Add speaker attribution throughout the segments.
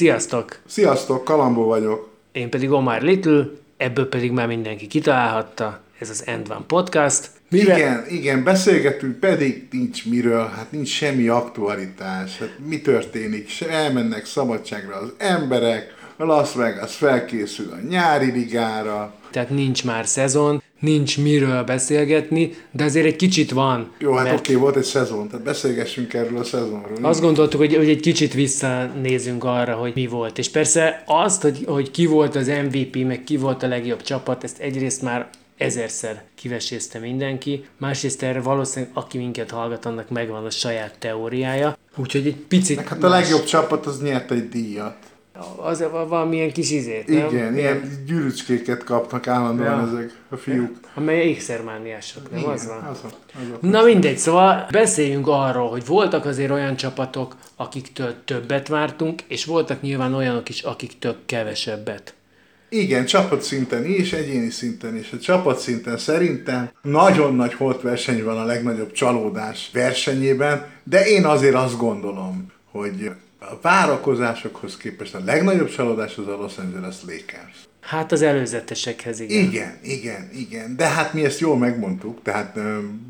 Speaker 1: Sziasztok!
Speaker 2: Sziasztok, Kalambó vagyok.
Speaker 1: Én pedig Omar Little, ebből pedig már mindenki kitalálhatta, ez az End One Podcast. Mire?
Speaker 2: Igen, igen, beszélgetünk, pedig nincs miről, hát nincs semmi aktualitás. Hát mi történik? Se elmennek szabadságra az emberek, a Las Vegas felkészül a nyári ligára.
Speaker 1: Tehát nincs már szezon, nincs miről beszélgetni, de azért egy kicsit van.
Speaker 2: Jó, hát
Speaker 1: mert
Speaker 2: oké, volt egy szezon, tehát beszélgessünk erről a szezonról.
Speaker 1: Azt gondoltuk, hogy, hogy egy kicsit visszanézünk arra, hogy mi volt. És persze azt, hogy, hogy ki volt az MVP, meg ki volt a legjobb csapat, ezt egyrészt már ezerszer kivesézte mindenki, másrészt erre valószínűleg aki minket hallgat, annak megvan a saját teóriája. Úgyhogy egy picit
Speaker 2: Meg hát a legjobb csapat az nyert egy díjat.
Speaker 1: Az valamilyen kis izét, nem?
Speaker 2: Igen, ilyen gyűrűcskéket kapnak állandóan
Speaker 1: Ja.
Speaker 2: ezek a fiúk.
Speaker 1: Amely ékszermániások, nem az van?
Speaker 2: Az a, az a.
Speaker 1: Na mindegy, szóval beszéljünk arról, hogy voltak azért olyan csapatok, akiktől többet vártunk, és voltak nyilván olyanok is, akiktől kevesebbet.
Speaker 2: Igen, csapatszinten is, egyéni szinten is. A csapatszinten szerintem nagyon nagy holtverseny van a legnagyobb csalódás versenyében, de én azért azt gondolom, hogy a várakozásokhoz képest a legnagyobb csalódás az a Los Angeles Lakers.
Speaker 1: Hát az előzetesekhez igen.
Speaker 2: Igen, igen, igen. De hát mi ezt jól megmondtuk, tehát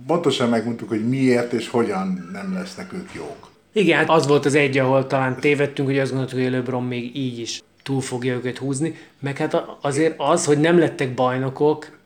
Speaker 2: pontosan megmondtuk, hogy miért és hogyan nem lesznek ők jók.
Speaker 1: Igen, hát az volt az egy, ahol talán tévedtünk, hogy azt gondoltuk, hogy LeBron még így is túl fogja őket húzni, meg hát azért az, hogy nem lettek bajnokok,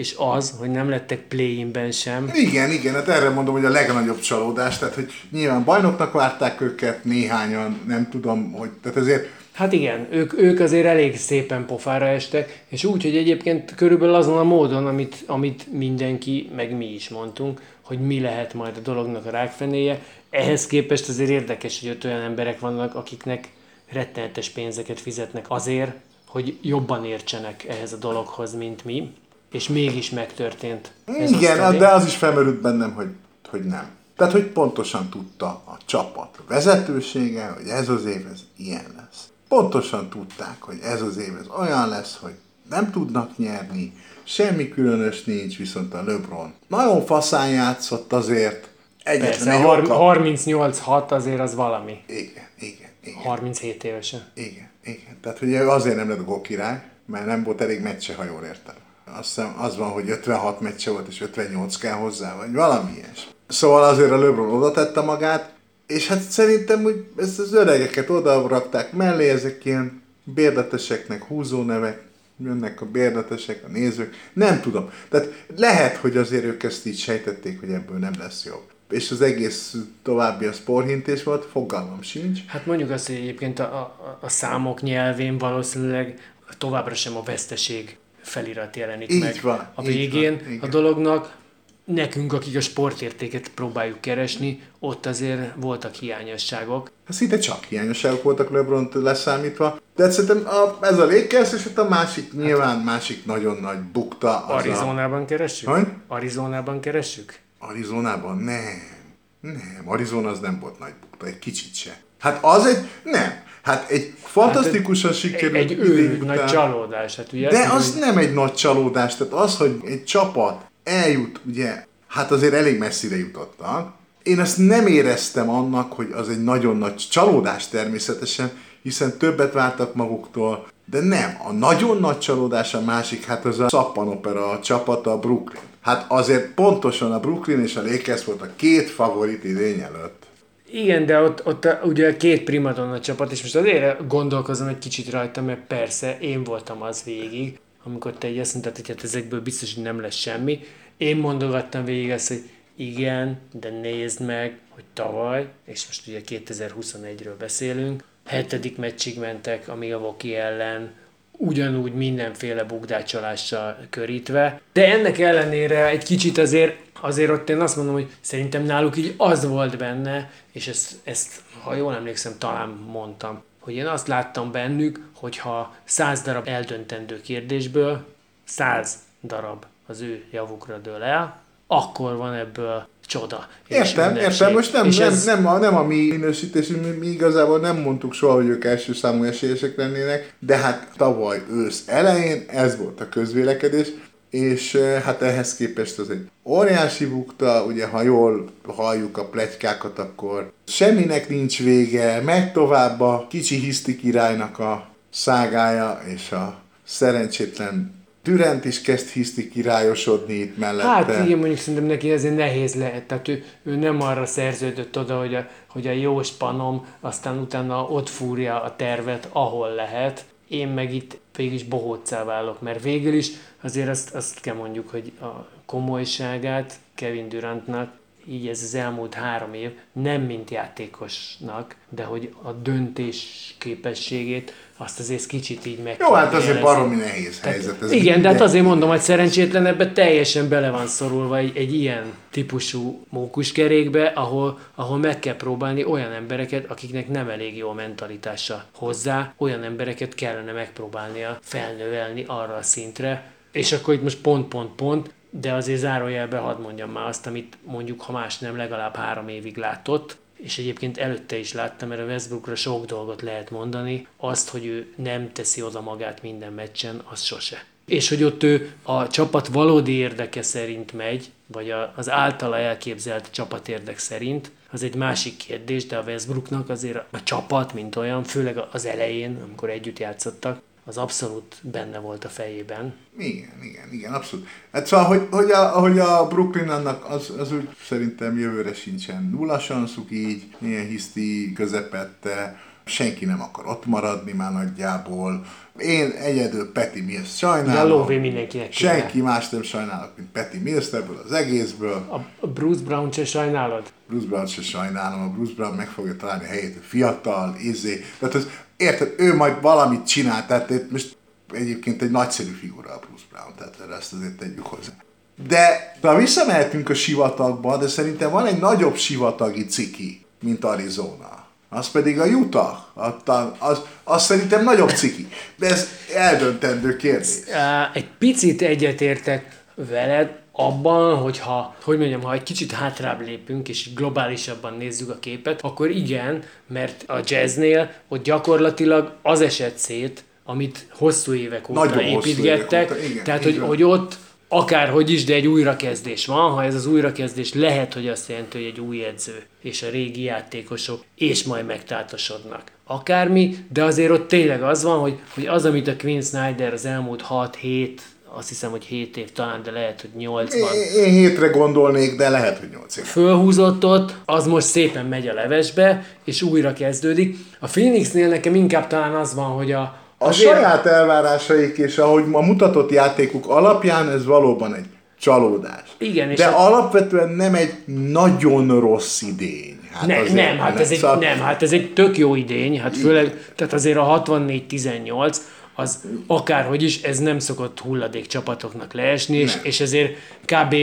Speaker 1: és az, hogy nem lettek play-inben sem.
Speaker 2: Igen, igen, hát erre mondom, hogy a legnagyobb csalódás, tehát hogy nyilván bajnoknak várták őket, néhányan, nem tudom, hogy, tehát ezért
Speaker 1: Hát igen, ők, ők azért elég szépen pofára estek, és úgy, hogy egyébként körülbelül azon a módon, amit, amit mindenki, meg mi is mondtunk, hogy mi lehet majd a dolognak a rákfenéje. Ehhez képest azért érdekes, hogy ott olyan emberek vannak, akiknek rettenetes pénzeket fizetnek azért, hogy jobban értsenek ehhez a dologhoz, mint mi, és mégis megtörtént. ez
Speaker 2: Igen, de az is felmerült bennem, hogy, hogy nem. Tehát, hogy pontosan tudta a csapat vezetősége, hogy ez az év ez ilyen lesz. Pontosan tudták, hogy ez az év ez olyan lesz, hogy nem tudnak nyerni, semmi különös nincs, viszont a LeBron nagyon faszán játszott azért.
Speaker 1: Persze,
Speaker 2: Egyetlen
Speaker 1: a
Speaker 2: egy
Speaker 1: har-
Speaker 2: oka...
Speaker 1: 38-6 azért az valami.
Speaker 2: Igen, igen, igen.
Speaker 1: 37 évesen.
Speaker 2: Igen, igen. Tehát ugye azért nem lett gólkirály, mert nem volt elég meccse, ha jól értem. Azt hiszem az van, hogy 56 meccse volt, és 58 kell hozzá, vagy valami ilyes. Szóval azért a LeBron oda tette magát, és hát szerintem hogy ezt az öregeket oda rakták mellé, ezek ilyen bérdeteseknek húzó nevek, jönnek a bérdetesek, a nézők, nem tudom. Tehát lehet, hogy azért ők ezt így sejtették, hogy ebből nem lesz jobb. És az egész további a sporhintés volt, fogalmam sincs.
Speaker 1: Hát mondjuk azt, hogy egyébként a, a, a számok nyelvén valószínűleg továbbra sem a veszteség felirat jelenik
Speaker 2: Így
Speaker 1: meg
Speaker 2: van,
Speaker 1: a végén
Speaker 2: van,
Speaker 1: a dolognak. Nekünk, akik a sportértéket próbáljuk keresni, ott azért voltak hiányosságok.
Speaker 2: Hát szinte csak hiányosságok voltak lebron leszámítva, de szerintem a, ez a Lakers, és ott a másik, nyilván másik nagyon nagy bukta. Az A,
Speaker 1: Arizonában keressük?
Speaker 2: Hogy?
Speaker 1: Arizonában keressük?
Speaker 2: Arizonában? Nem. Nem, Arizona az nem volt nagy bukta, egy kicsit se. Hát az egy, nem. Hát egy fantasztikusan sikerült
Speaker 1: Egy őrült
Speaker 2: után-
Speaker 1: nagy csalódás. Hát ugye
Speaker 2: De
Speaker 1: azt
Speaker 2: az
Speaker 1: mondom,
Speaker 2: nem egy nagy csalódás, tehát az, hogy egy csapat eljut, ugye, hát azért elég messzire jutottak. Én ezt nem éreztem annak, hogy az egy nagyon nagy csalódás természetesen, hiszen többet vártak maguktól, de nem, a nagyon nagy csalódás a másik, hát az a szappanopera a csapata, a Brooklyn. Hát azért pontosan a Brooklyn és a Lakers volt a két favorit idény előtt.
Speaker 1: Igen, de ott, ott ugye két primadonna csapat, és most azért gondolkozom egy kicsit rajta, mert persze én voltam az végig, amikor te így azt mondtad, hogy hát ezekből biztos, hogy nem lesz semmi. Én mondogattam végig azt, hogy igen, de nézd meg, hogy tavaly, és most ugye 2021-ről beszélünk, hetedik meccsig mentek a Milwaukee ellen, ugyanúgy mindenféle bukdácsolással körítve. De ennek ellenére egy kicsit azért, azért ott én azt mondom, hogy szerintem náluk így az volt benne, és ezt, ezt ha jól emlékszem, talán mondtam, hogy én azt láttam bennük, hogyha száz darab eldöntendő kérdésből száz darab az ő javukra dől el, akkor van ebből csoda.
Speaker 2: Értem, értem, most nem, nem, ez... nem, a, nem a mi minősítésünk, mi, mi igazából nem mondtuk soha, hogy ők első számú esélyesek lennének, de hát tavaly ősz elején ez volt a közvélekedés, és hát ehhez képest az egy óriási bukta, ugye ha jól halljuk a pletykákat, akkor semminek nincs vége, megy tovább a kicsi hiszti királynak a szágája, és a szerencsétlen Türent is kezd hiszti királyosodni itt mellette.
Speaker 1: Hát igen, mondjuk szerintem neki ezért nehéz lehet. Tehát ő, ő nem arra szerződött oda, hogy a, hogy a jó spanom, aztán utána ott fúrja a tervet, ahol lehet. Én meg itt végül is bohóccá válok, mert végül is azért azt, azt kell mondjuk, hogy a komolyságát Kevin Durantnak így ez az elmúlt három év, nem mint játékosnak, de hogy a döntés képességét azt azért kicsit így meg
Speaker 2: Jó, hát azért baromi nehéz helyzet.
Speaker 1: Ez igen, de hát azért mondom, hogy szerencsétlen ebbe teljesen bele van szorulva egy, egy ilyen típusú mókuskerékbe, ahol, ahol meg kell próbálni olyan embereket, akiknek nem elég jó a mentalitása hozzá, olyan embereket kellene megpróbálnia felnövelni arra a szintre, és akkor itt most pont, pont, pont, de azért zárójelbe hadd mondjam már azt, amit mondjuk, ha más nem, legalább három évig látott, és egyébként előtte is láttam, mert a Westbrookra sok dolgot lehet mondani, azt, hogy ő nem teszi oda magát minden meccsen, az sose. És hogy ott ő a csapat valódi érdeke szerint megy, vagy az általa elképzelt csapatérdek szerint, az egy másik kérdés, de a Westbrooknak azért a csapat, mint olyan, főleg az elején, amikor együtt játszottak, az abszolút benne volt a fejében.
Speaker 2: Igen, igen, igen, abszolút. Hát szóval, hogy, hogy, a, hogy a Brooklyn annak az, az úgy szerintem jövőre sincsen nulla sanszuk így, milyen hiszti közepette, senki nem akar ott maradni már nagyjából. Én egyedül Peti Mills sajnálom.
Speaker 1: Ja, mindenkinek.
Speaker 2: Senki kéne. más nem sajnálok, mint Peti Mills ebből az egészből.
Speaker 1: A Bruce Brown se sajnálod?
Speaker 2: Bruce Brown se sajnálom, a Bruce Brown meg fogja találni a helyét, fiatal, izé. Tehát az, érted, ő majd valamit csinál, tehát most egyébként egy nagyszerű figura a Bruce Brown, tehát ezt azért tegyük hozzá. De ha visszamehetünk a sivatagba, de szerintem van egy nagyobb sivatagi ciki, mint Arizona. Az pedig a Utah. Az, az szerintem nagyobb ciki. De ez eldöntendő kérdés.
Speaker 1: Egy picit egyetértek veled, abban, hogyha, hogy mondjam, ha egy kicsit hátrább lépünk, és globálisabban nézzük a képet, akkor igen, mert a jazznél ott gyakorlatilag az esett szét, amit hosszú évek óta Nagyon építgettek, évek óta, igen, tehát hogy, hogy ott akárhogy is, de egy újrakezdés van, ha ez az újrakezdés lehet, hogy azt jelenti, hogy egy új edző és a régi játékosok, és majd megtátosodnak. Akármi, de azért ott tényleg az van, hogy, hogy az, amit a Quinn Snyder az elmúlt 6-7 azt hiszem, hogy 7 év talán, de lehet, hogy 8 van.
Speaker 2: Én, én hétre gondolnék, de lehet, hogy 8 év.
Speaker 1: Fölhúzott ott, az most szépen megy a levesbe, és újra kezdődik. A Phoenixnél nekem inkább talán az van, hogy a,
Speaker 2: a azért... saját elvárásaik és ahogy ma mutatott játékuk alapján ez valóban egy csalódás.
Speaker 1: Igen, és
Speaker 2: De a... alapvetően nem egy nagyon rossz idény.
Speaker 1: Hát ne, nem, hát ez egy, nem, hát ez egy tök jó idény, hát főleg, tehát azért a 64-18, az akárhogy is, ez nem szokott hulladék csapatoknak leesni, és, és ezért kb.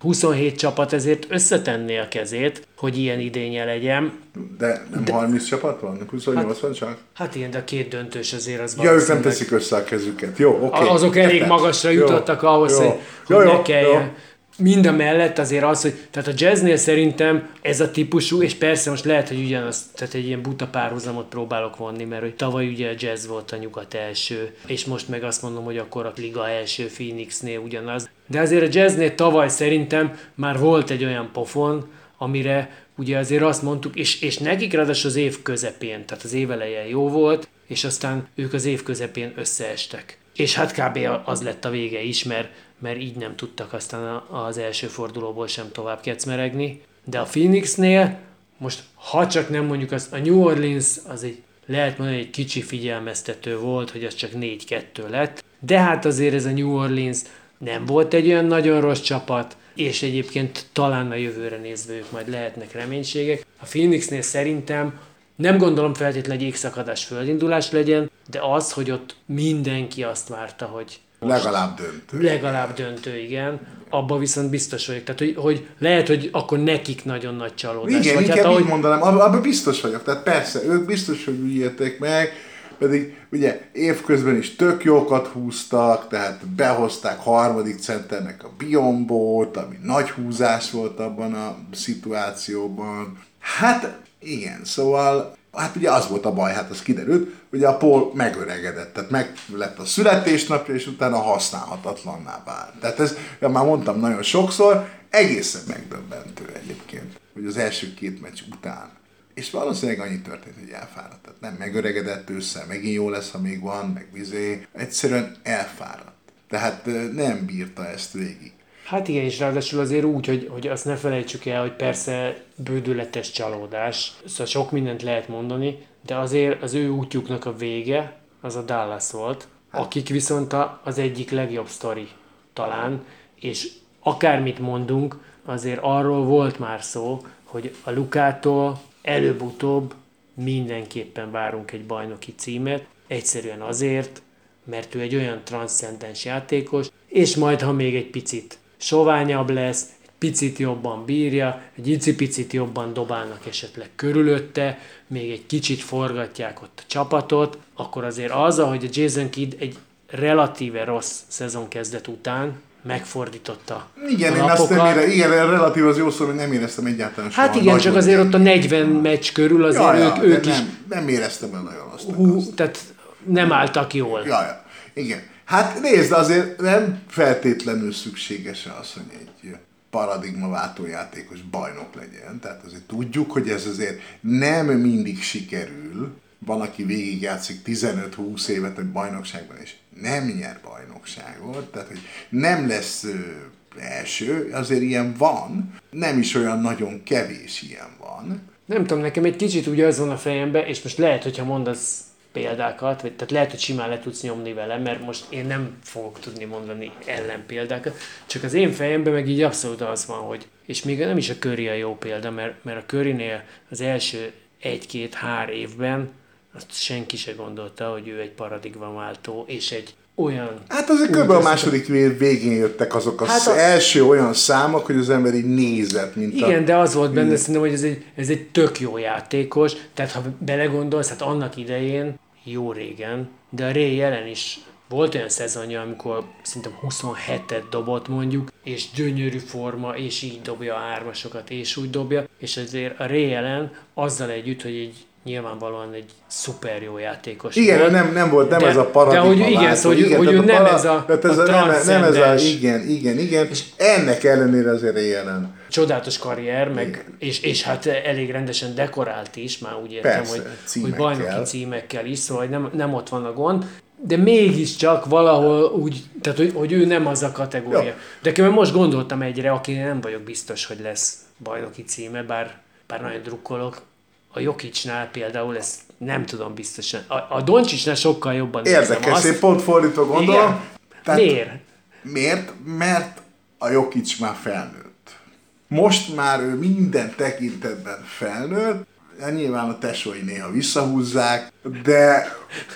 Speaker 1: 27 csapat ezért összetenné a kezét, hogy ilyen idénye legyen.
Speaker 2: De nem de, 30 csapat van? 28 hát, csak?
Speaker 1: Hát igen, de a két döntős azért az
Speaker 2: Ja, ők nem teszik össze a kezüket. Jó, oké. Okay.
Speaker 1: Azok elég magasra jutottak jó, ahhoz, jó, hogy, jó, hogy jó, ne kelljen. Jó mind a mellett azért az, hogy tehát a jazznél szerintem ez a típusú, és persze most lehet, hogy ugyanaz, tehát egy ilyen buta párhuzamot próbálok vonni, mert hogy tavaly ugye a jazz volt a nyugat első, és most meg azt mondom, hogy akkor a liga első Phoenixnél ugyanaz. De azért a jazznél tavaly szerintem már volt egy olyan pofon, amire ugye azért azt mondtuk, és, és nekik ráadásul az év közepén, tehát az év eleje jó volt, és aztán ők az év közepén összeestek. És hát kb. az lett a vége is, mert mert így nem tudtak aztán az első fordulóból sem tovább kecmeregni. De a Phoenixnél most, ha csak nem mondjuk az, a New Orleans az egy lehet mondani, egy kicsi figyelmeztető volt, hogy az csak 4-2 lett, de hát azért ez a New Orleans nem volt egy olyan nagyon rossz csapat, és egyébként talán a jövőre nézve ők majd lehetnek reménységek. A Phoenixnél szerintem nem gondolom feltétlenül egy égszakadás földindulás legyen, de az, hogy ott mindenki azt várta, hogy
Speaker 2: Legalább döntő.
Speaker 1: Legalább döntő, igen. Abba viszont biztos vagyok. Tehát, hogy, hogy lehet, hogy akkor nekik nagyon nagy csalódás.
Speaker 2: Igen,
Speaker 1: Vagy
Speaker 2: inkább
Speaker 1: hát,
Speaker 2: ahogy... így mondanám, ab- abban biztos vagyok. Tehát persze, ők biztos, hogy úgy élték meg, pedig ugye évközben is tök jókat húztak, tehát behozták harmadik centernek a Biombót, ami nagy húzás volt abban a szituációban. Hát igen, szóval Hát ugye az volt a baj, hát az kiderült, hogy a Paul megöregedett, tehát meg lett a születésnapja, és utána használhatatlanná vált. Tehát ez, ja, már mondtam nagyon sokszor, egészen megdöbbentő egyébként, hogy az első két meccs után. És valószínűleg annyi történt, hogy elfáradt. Tehát nem megöregedett ősszel, megint jó lesz, ha még van, meg vizé. Egyszerűen elfáradt. Tehát nem bírta ezt végig.
Speaker 1: Hát igen, és ráadásul azért úgy, hogy, hogy azt ne felejtsük el, hogy persze bődületes csalódás, szóval sok mindent lehet mondani, de azért az ő útjuknak a vége az a Dallas volt, akik viszont a, az egyik legjobb sztori talán, és akármit mondunk, azért arról volt már szó, hogy a Lukától előbb-utóbb mindenképpen várunk egy bajnoki címet, egyszerűen azért, mert ő egy olyan transzcendens játékos, és majd, ha még egy picit soványabb lesz, egy picit jobban bírja, egy icipicit jobban dobálnak esetleg körülötte, még egy kicsit forgatják ott a csapatot, akkor azért az, hogy a Jason Kidd egy relatíve rossz szezon kezdet után megfordította
Speaker 2: Igen, én azt nem ére, igen, relatív az jó szó, hogy nem éreztem egyáltalán soha
Speaker 1: Hát igen, csak azért ott a 40 meccs körül azért
Speaker 2: ja, ja,
Speaker 1: ők, ők
Speaker 2: de
Speaker 1: is
Speaker 2: nem, nem éreztem el nagyon azt.
Speaker 1: hú, tehát nem álltak jól.
Speaker 2: Ja, ja. Igen. Hát nézd, azért nem feltétlenül szükséges az, hogy egy paradigmaváltó játékos bajnok legyen. Tehát azért tudjuk, hogy ez azért nem mindig sikerül. Van, aki végigjátszik 15-20 évet egy bajnokságban, és nem nyer bajnokságot. Tehát, hogy nem lesz első, azért ilyen van. Nem is olyan nagyon kevés ilyen van.
Speaker 1: Nem tudom, nekem egy kicsit úgy az van a fejemben, és most lehet, hogyha mondasz példákat, vagy, tehát lehet, hogy simán le tudsz nyomni vele, mert most én nem fogok tudni mondani ellenpéldákat, csak az én fejemben meg így abszolút az van, hogy, és még nem is a Curry a jó példa, mert, mert a Currynél az első egy-két-hár évben azt senki se gondolta, hogy ő egy paradigmaváltó, és egy olyan...
Speaker 2: Hát azért kb. a második év végén jöttek azok az
Speaker 1: Hát a-
Speaker 2: első olyan számok, hogy az ember így nézett, mint
Speaker 1: Igen,
Speaker 2: a...
Speaker 1: de az volt benne, szerintem, hogy ez egy, ez egy tök jó játékos, tehát ha belegondolsz, hát annak idején, jó régen, de a Ray jelen is volt olyan szezonja, amikor szerintem 27-et dobott mondjuk, és gyönyörű forma, és így dobja a ármasokat, és úgy dobja, és azért a Ray jelen azzal együtt, hogy egy nyilvánvalóan egy szuper jó játékos
Speaker 2: Igen,
Speaker 1: volt.
Speaker 2: nem, nem volt, nem
Speaker 1: de,
Speaker 2: ez a paradigma
Speaker 1: De hogy igen,
Speaker 2: váltó.
Speaker 1: szóval, hogy, hogy
Speaker 2: tehát
Speaker 1: ő nem
Speaker 2: para-
Speaker 1: ez a,
Speaker 2: tehát ez
Speaker 1: a,
Speaker 2: a, nem, nem ez a, igen, igen, igen, és ennek ellenére azért jelen.
Speaker 1: csodálatos karrier, meg, és, és hát elég rendesen dekorált is, már úgy értem,
Speaker 2: Persze,
Speaker 1: hogy, hogy
Speaker 2: címekkel.
Speaker 1: bajnoki címekkel is, szóval hogy nem, nem ott van a gond, de mégiscsak valahol úgy, tehát hogy, hogy ő nem az a kategória.
Speaker 2: Ja.
Speaker 1: De én most gondoltam egyre, aki nem vagyok biztos, hogy lesz bajnoki címe, bár, bár nagyon drukkolok. A Jokicsnál például ezt nem tudom biztosan. A, a Doncsicsnál sokkal jobban
Speaker 2: Érdekes,
Speaker 1: azt.
Speaker 2: én pont fordítva gondolom.
Speaker 1: Igen.
Speaker 2: Tehát
Speaker 1: Miért?
Speaker 2: Miért? Mert a Jokic már felnőtt. Most már ő minden tekintetben felnőtt, Ja, nyilván a tesói néha visszahúzzák, de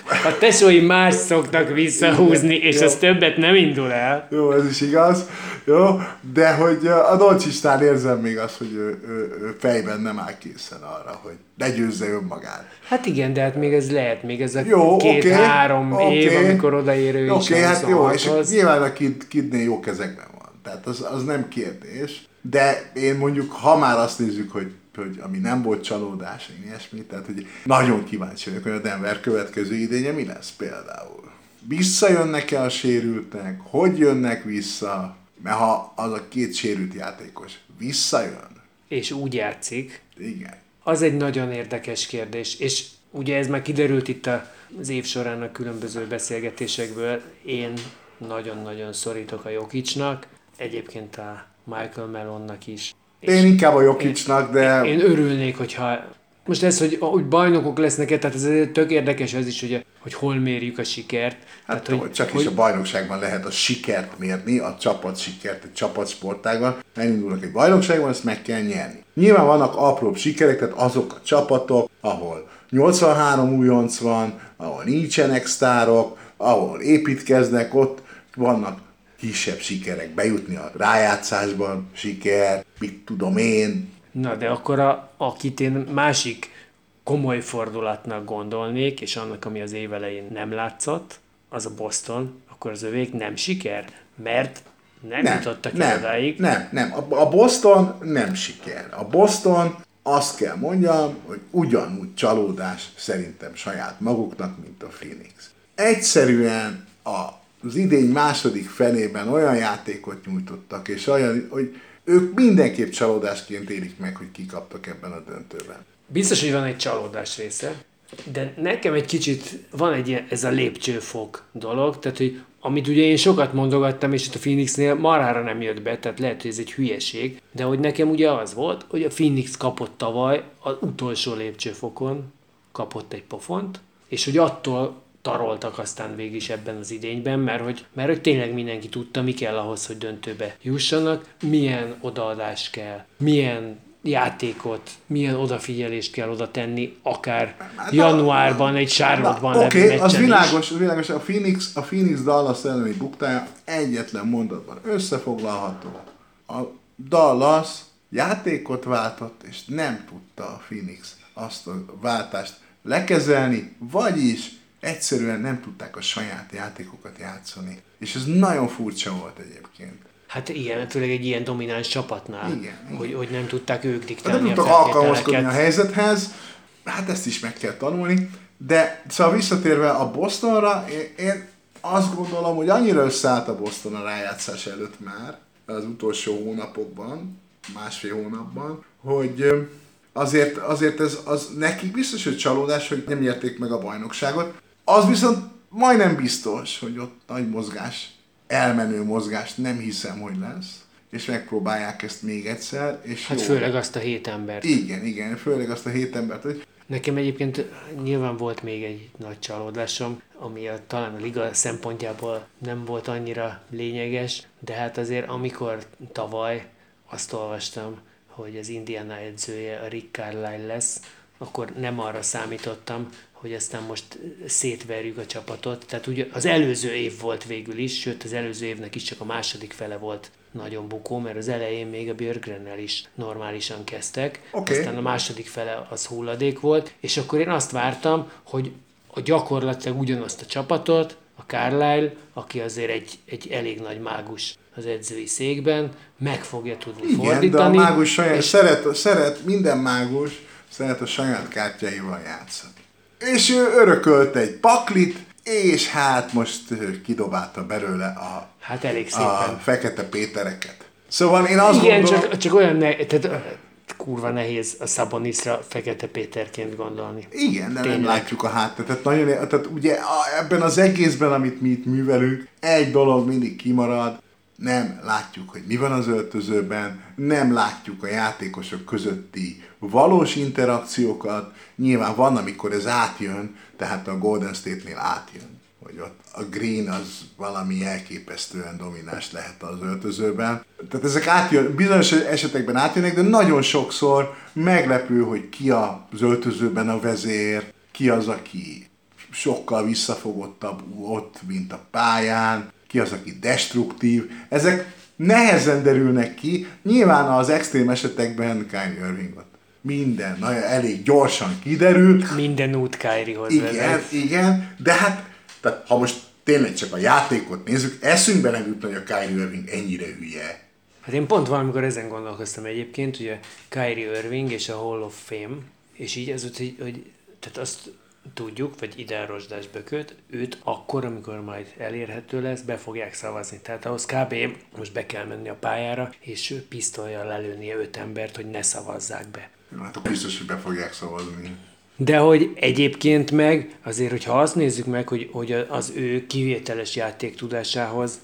Speaker 1: A tesói más szoktak visszahúzni, és
Speaker 2: Jó.
Speaker 1: az többet nem indul el.
Speaker 2: jó, ez is igaz, jó, de hogy a Dolcsistán érzem még azt, hogy ő, ő, ő fejben nem áll készen arra, hogy legyőzze önmagát.
Speaker 1: Hát igen, de hát még ez lehet, még ez a két-három
Speaker 2: oké.
Speaker 1: év, amikor odaér ő is
Speaker 2: Oké, hát jó, és
Speaker 1: 26-hoz.
Speaker 2: nyilván a kid, kidnél jó kezekben van. Tehát az, az nem kérdés. De én mondjuk, ha már azt nézzük, hogy, hogy ami nem volt csalódás, én ilyesmi, tehát hogy nagyon kíváncsi vagyok, hogy a Denver következő idénye mi lesz például. Visszajönnek-e a sérültek? Hogy jönnek vissza? Mert ha az a két sérült játékos visszajön,
Speaker 1: És úgy játszik,
Speaker 2: igen.
Speaker 1: az egy nagyon érdekes kérdés, és ugye ez már kiderült itt a- az év során a különböző beszélgetésekből, én nagyon-nagyon szorítok a Jokicsnak, egyébként a Michael Melonnak is.
Speaker 2: Én inkább a Jokicsnak, de...
Speaker 1: Én örülnék, hogyha most ez, hogy, hogy bajnokok lesznek tehát ez tök érdekes ez is, hogy, hogy hol mérjük a sikert.
Speaker 2: Hát
Speaker 1: tehát,
Speaker 2: hogy, csak is a bajnokságban lehet a sikert mérni, a csapat sikert, egy csapatsportágban. Elindulnak egy bajnokságban, ezt meg kell nyerni. Nyilván vannak apróbb sikerek, tehát azok a csapatok, ahol 83 újonc van, ahol nincsenek sztárok, ahol építkeznek, ott vannak kisebb sikerek, bejutni a rájátszásban, siker, mit tudom én.
Speaker 1: Na, de akkor a, akit én másik komoly fordulatnak gondolnék, és annak, ami az év elején nem látszott, az a Boston, akkor az övék nem siker, mert nem, nem jutottak
Speaker 2: nem,
Speaker 1: odáig.
Speaker 2: Nem, nem. A, a Boston nem siker. A Boston azt kell mondjam, hogy ugyanúgy csalódás szerintem saját maguknak, mint a Phoenix. Egyszerűen a, az idény második felében olyan játékot nyújtottak, és olyan, hogy ők mindenképp csalódásként élik meg, hogy kikaptak ebben a döntőben.
Speaker 1: Biztos, hogy van egy csalódás része, de nekem egy kicsit van egy ilyen, ez a lépcsőfok dolog, tehát hogy amit ugye én sokat mondogattam, és itt a Phoenixnél marára nem jött be, tehát lehet, hogy ez egy hülyeség, de hogy nekem ugye az volt, hogy a Phoenix kapott tavaly az utolsó lépcsőfokon, kapott egy pofont, és hogy attól taroltak aztán végig is ebben az idényben, mert hogy, mert hogy tényleg mindenki tudta, mi kell ahhoz, hogy döntőbe jussanak, milyen odaadás kell, milyen játékot, milyen odafigyelést kell oda tenni, akár hát januárban egy Charlotte-ban
Speaker 2: Oké, okay, az világos, is. világos, a Phoenix, a Phoenix Dallas elleni buktája egyetlen mondatban összefoglalható. A Dallas játékot váltott, és nem tudta a Phoenix azt a váltást lekezelni, vagyis egyszerűen nem tudták a saját játékokat játszani. És ez nagyon furcsa volt egyébként.
Speaker 1: Hát igen, főleg egy ilyen domináns csapatnál, igen, hogy, igen. hogy nem tudták ők diktálni
Speaker 2: Nem tudtak alkalmazkodni a helyzethez, hát ezt is meg kell tanulni, de szóval visszatérve a Bostonra, én, én azt gondolom, hogy annyira összeállt a Boston a rájátszás előtt már, az utolsó hónapokban, másfél hónapban, hogy azért, azért ez az nekik biztos, hogy csalódás, hogy nem nyerték meg a bajnokságot. Az viszont majdnem biztos, hogy ott nagy mozgás elmenő mozgást nem hiszem, hogy lesz, és megpróbálják ezt még egyszer. És
Speaker 1: hát jó. főleg azt a hét embert.
Speaker 2: Igen, igen, főleg azt a hét embert. Hogy...
Speaker 1: Nekem egyébként nyilván volt még egy nagy csalódásom, ami a, talán a liga szempontjából nem volt annyira lényeges, de hát azért amikor tavaly azt olvastam, hogy az Indiana edzője a Rick Carlisle lesz, akkor nem arra számítottam, hogy aztán most szétverjük a csapatot. Tehát ugye az előző év volt végül is, sőt az előző évnek is csak a második fele volt nagyon bukó, mert az elején még a Björgrennel is normálisan kezdtek, okay. aztán a második fele az hulladék volt, és akkor én azt vártam, hogy a gyakorlatilag ugyanazt a csapatot, a Carlisle, aki azért egy, egy elég nagy mágus az edzői székben, meg fogja tudni
Speaker 2: Igen,
Speaker 1: fordítani.
Speaker 2: de a mágus saját, és... szeret, szeret, minden mágus szeret a saját kártyáival játszani és ő örökölt egy paklit, és hát most kidobálta belőle a,
Speaker 1: hát elég szépen.
Speaker 2: a fekete pétereket. Szóval én azt
Speaker 1: Igen,
Speaker 2: gondolom...
Speaker 1: csak, csak olyan ne, tehát, kurva nehéz a Szabonisra Fekete Péterként gondolni.
Speaker 2: Igen, de Tényleg. nem látjuk a hátteret. Tehát, nagyon, tehát ugye ebben az egészben, amit mi itt művelünk, egy dolog mindig kimarad, nem látjuk, hogy mi van az öltözőben, nem látjuk a játékosok közötti valós interakciókat. Nyilván van, amikor ez átjön, tehát a Golden State-nél átjön, hogy ott a green az valami elképesztően domináns lehet az öltözőben. Tehát ezek átjön, bizonyos esetekben átjönnek, de nagyon sokszor meglepő, hogy ki az öltözőben a vezér, ki az, aki sokkal visszafogottabb ott, mint a pályán, ki az, aki destruktív. Ezek nehezen derülnek ki. Nyilván az extrém esetekben Kyrie Irving ott minden nagyon elég gyorsan kiderül.
Speaker 1: Minden út Kyriehoz
Speaker 2: Igen, vezet. igen, de hát, tehát, ha most tényleg csak a játékot nézzük, eszünkbe nem jutna, hogy a Kyrie Irving ennyire hülye.
Speaker 1: Hát én pont valamikor ezen gondolkoztam egyébként, a Kyrie Irving és a Hall of Fame, és így az, hogy, hogy tehát azt tudjuk, vagy ide Rozsdás Bököt, őt akkor, amikor majd elérhető lesz, be fogják szavazni. Tehát ahhoz kb. most be kell menni a pályára, és pisztolyjal lelőnie öt embert, hogy ne szavazzák be.
Speaker 2: Hát biztos, hogy be fogják szavazni.
Speaker 1: De hogy egyébként meg, azért, hogyha azt nézzük meg, hogy, hogy az ő kivételes játék tudásához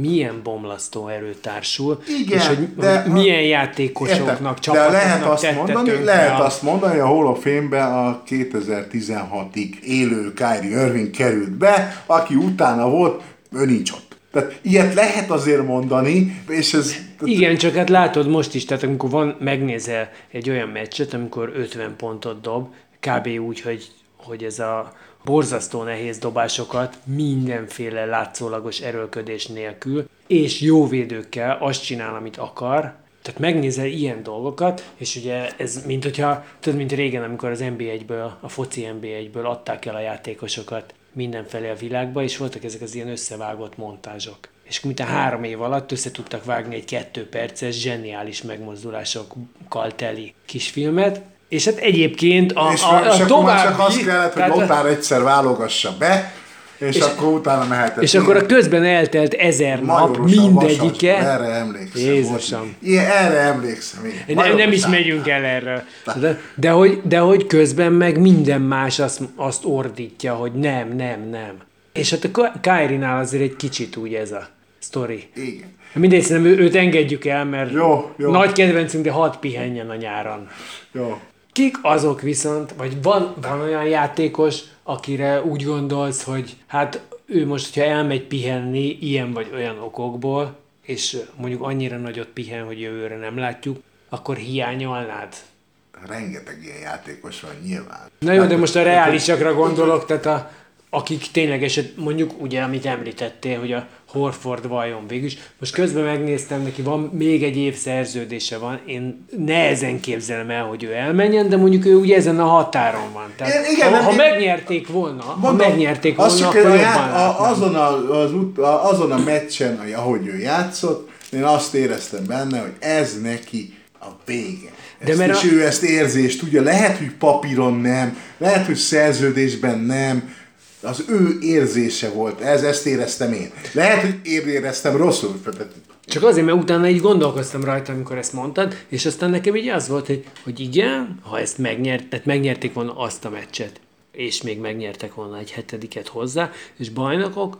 Speaker 1: milyen bomlasztó erő társul,
Speaker 2: Igen,
Speaker 1: és hogy, de milyen játékosoknak,
Speaker 2: csapatoknak De lehet azt mondani, lehet a... azt mondani, a Hall of Fame-be a 2016-ig élő Kyrie Irving került be, aki utána volt, ő nincs ott. Tehát ilyet lehet azért mondani, és ez...
Speaker 1: Igen, csak hát látod most is, tehát amikor van, megnézel egy olyan meccset, amikor 50 pontot dob, kb. úgy, hogy hogy ez a borzasztó nehéz dobásokat mindenféle látszólagos erőlködés nélkül, és jó védőkkel azt csinál, amit akar, tehát megnézel ilyen dolgokat, és ugye ez, mint hogyha, tudod, mint régen, amikor az NB1-ből, a foci NB1-ből adták el a játékosokat mindenfelé a világba, és voltak ezek az ilyen összevágott montázsok. És mint a három év alatt össze tudtak vágni egy kettő perces, zseniális megmozdulásokkal teli kisfilmet, és hát egyébként a,
Speaker 2: és,
Speaker 1: a, a,
Speaker 2: és
Speaker 1: a további...
Speaker 2: csak azt kellett, hogy
Speaker 1: tehát
Speaker 2: Lothar egyszer válogassa be, és,
Speaker 1: És-
Speaker 2: akkor utána mehetett.
Speaker 1: és akkor a közben eltelt ezer nap, mindegyike.
Speaker 2: Vasas, erre emlékszem.
Speaker 1: Jézusom.
Speaker 2: Ilyen, erre emlékszem. Én.
Speaker 1: Nem, nem is megyünk el erre. De, de, hogy, de hogy közben meg minden más azt, azt ordítja, hogy nem, nem, nem. És hát a Kairinál azért egy kicsit úgy ez a sztori.
Speaker 2: Igen.
Speaker 1: Mindegy, szerintem őt engedjük el, mert
Speaker 2: Jó, jó.
Speaker 1: nagy kedvencünk, de hadd pihenjen a nyáron.
Speaker 2: Jó.
Speaker 1: Kik azok viszont, vagy van, van olyan játékos, akire úgy gondolsz, hogy hát ő most, hogyha elmegy pihenni ilyen vagy olyan okokból, és mondjuk annyira nagyot pihen, hogy jövőre nem látjuk, akkor hiányolnád?
Speaker 2: Rengeteg ilyen játékos van nyilván.
Speaker 1: Na jó, de most a reálisakra gondolok, tehát a, akik ténylegesen, mondjuk ugye, amit említettél, hogy a Horford vajon végül is. Most közben megnéztem, neki van még egy év szerződése van, én nehezen képzelem el, hogy ő elmenjen, de mondjuk ő ugye ezen a határon van. Tehát,
Speaker 2: igen,
Speaker 1: ha, ha
Speaker 2: én-
Speaker 1: megnyerték volna, ha
Speaker 2: Mondom,
Speaker 1: megnyerték
Speaker 2: azt
Speaker 1: volna,
Speaker 2: csak
Speaker 1: akkor jobban
Speaker 2: a, azon, a, az, a, azon a meccsen, ahogy ő játszott, én azt éreztem benne, hogy ez neki a vége.
Speaker 1: De mert
Speaker 2: és
Speaker 1: a-
Speaker 2: ő ezt érzi, és tudja, lehet, hogy papíron nem, lehet, hogy szerződésben nem, az ő érzése volt ez, ezt éreztem én. Lehet, hogy én éreztem rosszul,
Speaker 1: Csak azért, mert utána így gondolkoztam rajta, amikor ezt mondtad, és aztán nekem így az volt, hogy, hogy igen, ha ezt megnyert, tehát megnyerték volna azt a meccset, és még megnyertek volna egy hetediket hozzá, és bajnokok,